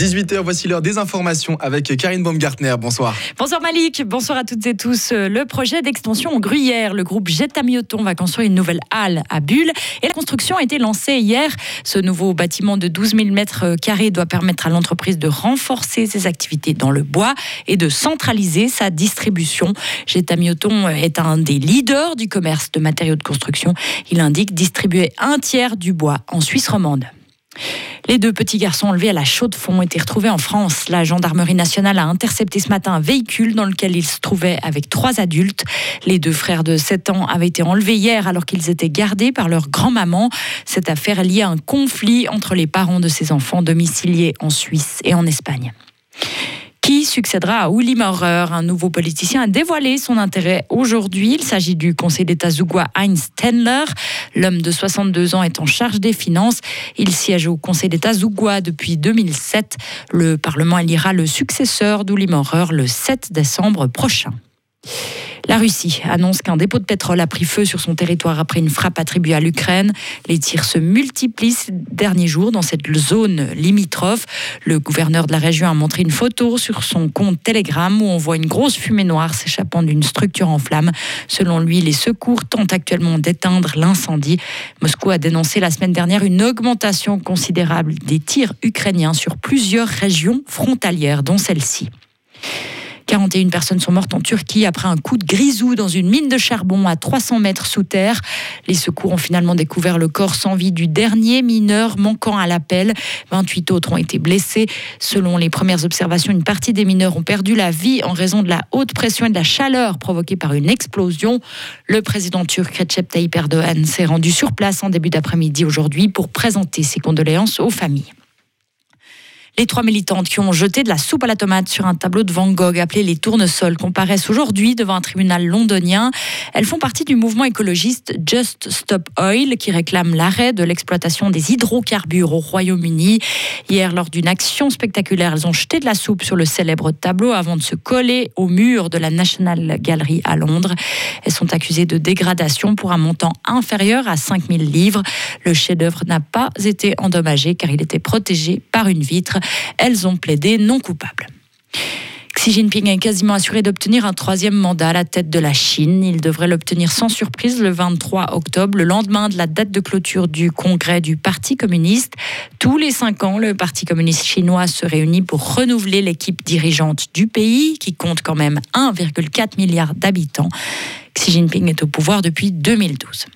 18h, voici l'heure des informations avec Karine Baumgartner. Bonsoir. Bonsoir Malik, bonsoir à toutes et tous. Le projet d'extension en Gruyère, le groupe Jetamioton va construire une nouvelle halle à Bulle et la construction a été lancée hier. Ce nouveau bâtiment de 12 000 mètres carrés doit permettre à l'entreprise de renforcer ses activités dans le bois et de centraliser sa distribution. Jetamioton est un des leaders du commerce de matériaux de construction. Il indique distribuer un tiers du bois en Suisse romande. Les deux petits garçons enlevés à la chaux de fond ont été retrouvés en France. La gendarmerie nationale a intercepté ce matin un véhicule dans lequel ils se trouvaient avec trois adultes. Les deux frères de 7 ans avaient été enlevés hier alors qu'ils étaient gardés par leur grand-maman. Cette affaire est liée à un conflit entre les parents de ces enfants domiciliés en Suisse et en Espagne qui succédera à Uli Maurer. Un nouveau politicien a dévoilé son intérêt aujourd'hui. Il s'agit du conseiller d'État zougois Heinz Tendler. L'homme de 62 ans est en charge des finances. Il siège au conseil d'État zougois depuis 2007. Le Parlement élira le successeur d'Uli Maurer le 7 décembre prochain. La Russie annonce qu'un dépôt de pétrole a pris feu sur son territoire après une frappe attribuée à l'Ukraine. Les tirs se multiplient ces derniers jours dans cette zone limitrophe. Le gouverneur de la région a montré une photo sur son compte Telegram où on voit une grosse fumée noire s'échappant d'une structure en flammes. Selon lui, les secours tentent actuellement d'éteindre l'incendie. Moscou a dénoncé la semaine dernière une augmentation considérable des tirs ukrainiens sur plusieurs régions frontalières, dont celle-ci. 41 personnes sont mortes en Turquie après un coup de grisou dans une mine de charbon à 300 mètres sous terre. Les secours ont finalement découvert le corps sans vie du dernier mineur manquant à l'appel. 28 autres ont été blessés. Selon les premières observations, une partie des mineurs ont perdu la vie en raison de la haute pression et de la chaleur provoquée par une explosion. Le président turc Recep Tayyip Erdogan s'est rendu sur place en début d'après-midi aujourd'hui pour présenter ses condoléances aux familles. Les trois militantes qui ont jeté de la soupe à la tomate sur un tableau de Van Gogh appelé Les Tournesols comparaissent aujourd'hui devant un tribunal londonien. Elles font partie du mouvement écologiste Just Stop Oil qui réclame l'arrêt de l'exploitation des hydrocarbures au Royaume-Uni. Hier, lors d'une action spectaculaire, elles ont jeté de la soupe sur le célèbre tableau avant de se coller au mur de la National Gallery à Londres. Elles sont accusées de dégradation pour un montant inférieur à 5000 livres. Le chef-d'œuvre n'a pas été endommagé car il était protégé par une vitre. Elles ont plaidé non coupables. Xi Jinping est quasiment assuré d'obtenir un troisième mandat à la tête de la Chine. Il devrait l'obtenir sans surprise le 23 octobre, le lendemain de la date de clôture du congrès du Parti communiste. Tous les cinq ans, le Parti communiste chinois se réunit pour renouveler l'équipe dirigeante du pays, qui compte quand même 1,4 milliard d'habitants. Xi Jinping est au pouvoir depuis 2012.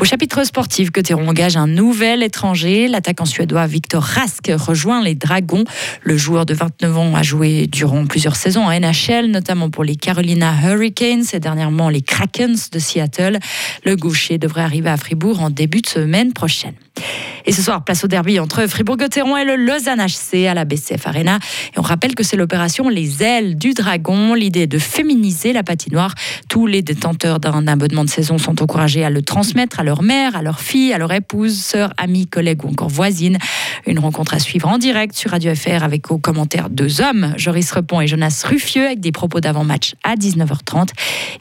Au chapitre sportif, Cotteron engage un nouvel étranger. L'attaquant suédois Victor Rask rejoint les Dragons. Le joueur de 29 ans a joué durant plusieurs saisons en NHL, notamment pour les Carolina Hurricanes et dernièrement les Krakens de Seattle. Le gaucher devrait arriver à Fribourg en début de semaine prochaine. Et ce soir, place au derby entre Fribourg-Gotteron et le Lausanne HC à la BCF Arena. Et on rappelle que c'est l'opération Les ailes du dragon. L'idée de féminiser la patinoire. Tous les détenteurs d'un abonnement de saison sont encouragés à le transmettre à leur mère, à leur fille, à leur épouse, sœur, amie, collègue ou encore voisine. Une rencontre à suivre en direct sur Radio FR avec aux commentaires deux hommes, Joris Repon et Jonas Ruffieux, avec des propos d'avant-match à 19h30.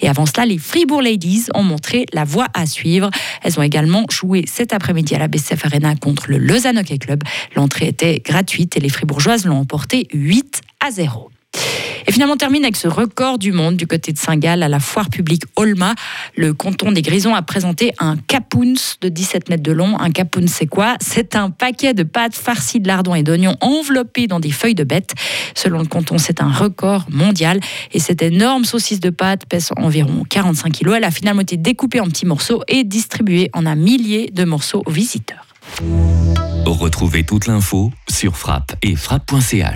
Et avant cela, les Fribourg Ladies ont montré la voie à suivre. Elles ont également joué cet après-midi à la BCF Arena contre le Lausanne Hockey Club. L'entrée était gratuite et les Fribourgeoises l'ont emporté 8 à 0. Et finalement, on termine avec ce record du monde du côté de Saint-Gall à la foire publique Olma. Le canton des Grisons a présenté un capouns de 17 mètres de long. Un capouns, c'est quoi? C'est un paquet de pâtes farcies de lardons et d'oignons enveloppés dans des feuilles de bête. Selon le canton, c'est un record mondial. Et cette énorme saucisse de pâte pèse environ 45 kilos. Elle a finalement été découpée en petits morceaux et distribuée en un millier de morceaux aux visiteurs. Retrouvez toute l'info sur frappe et frappe.ch.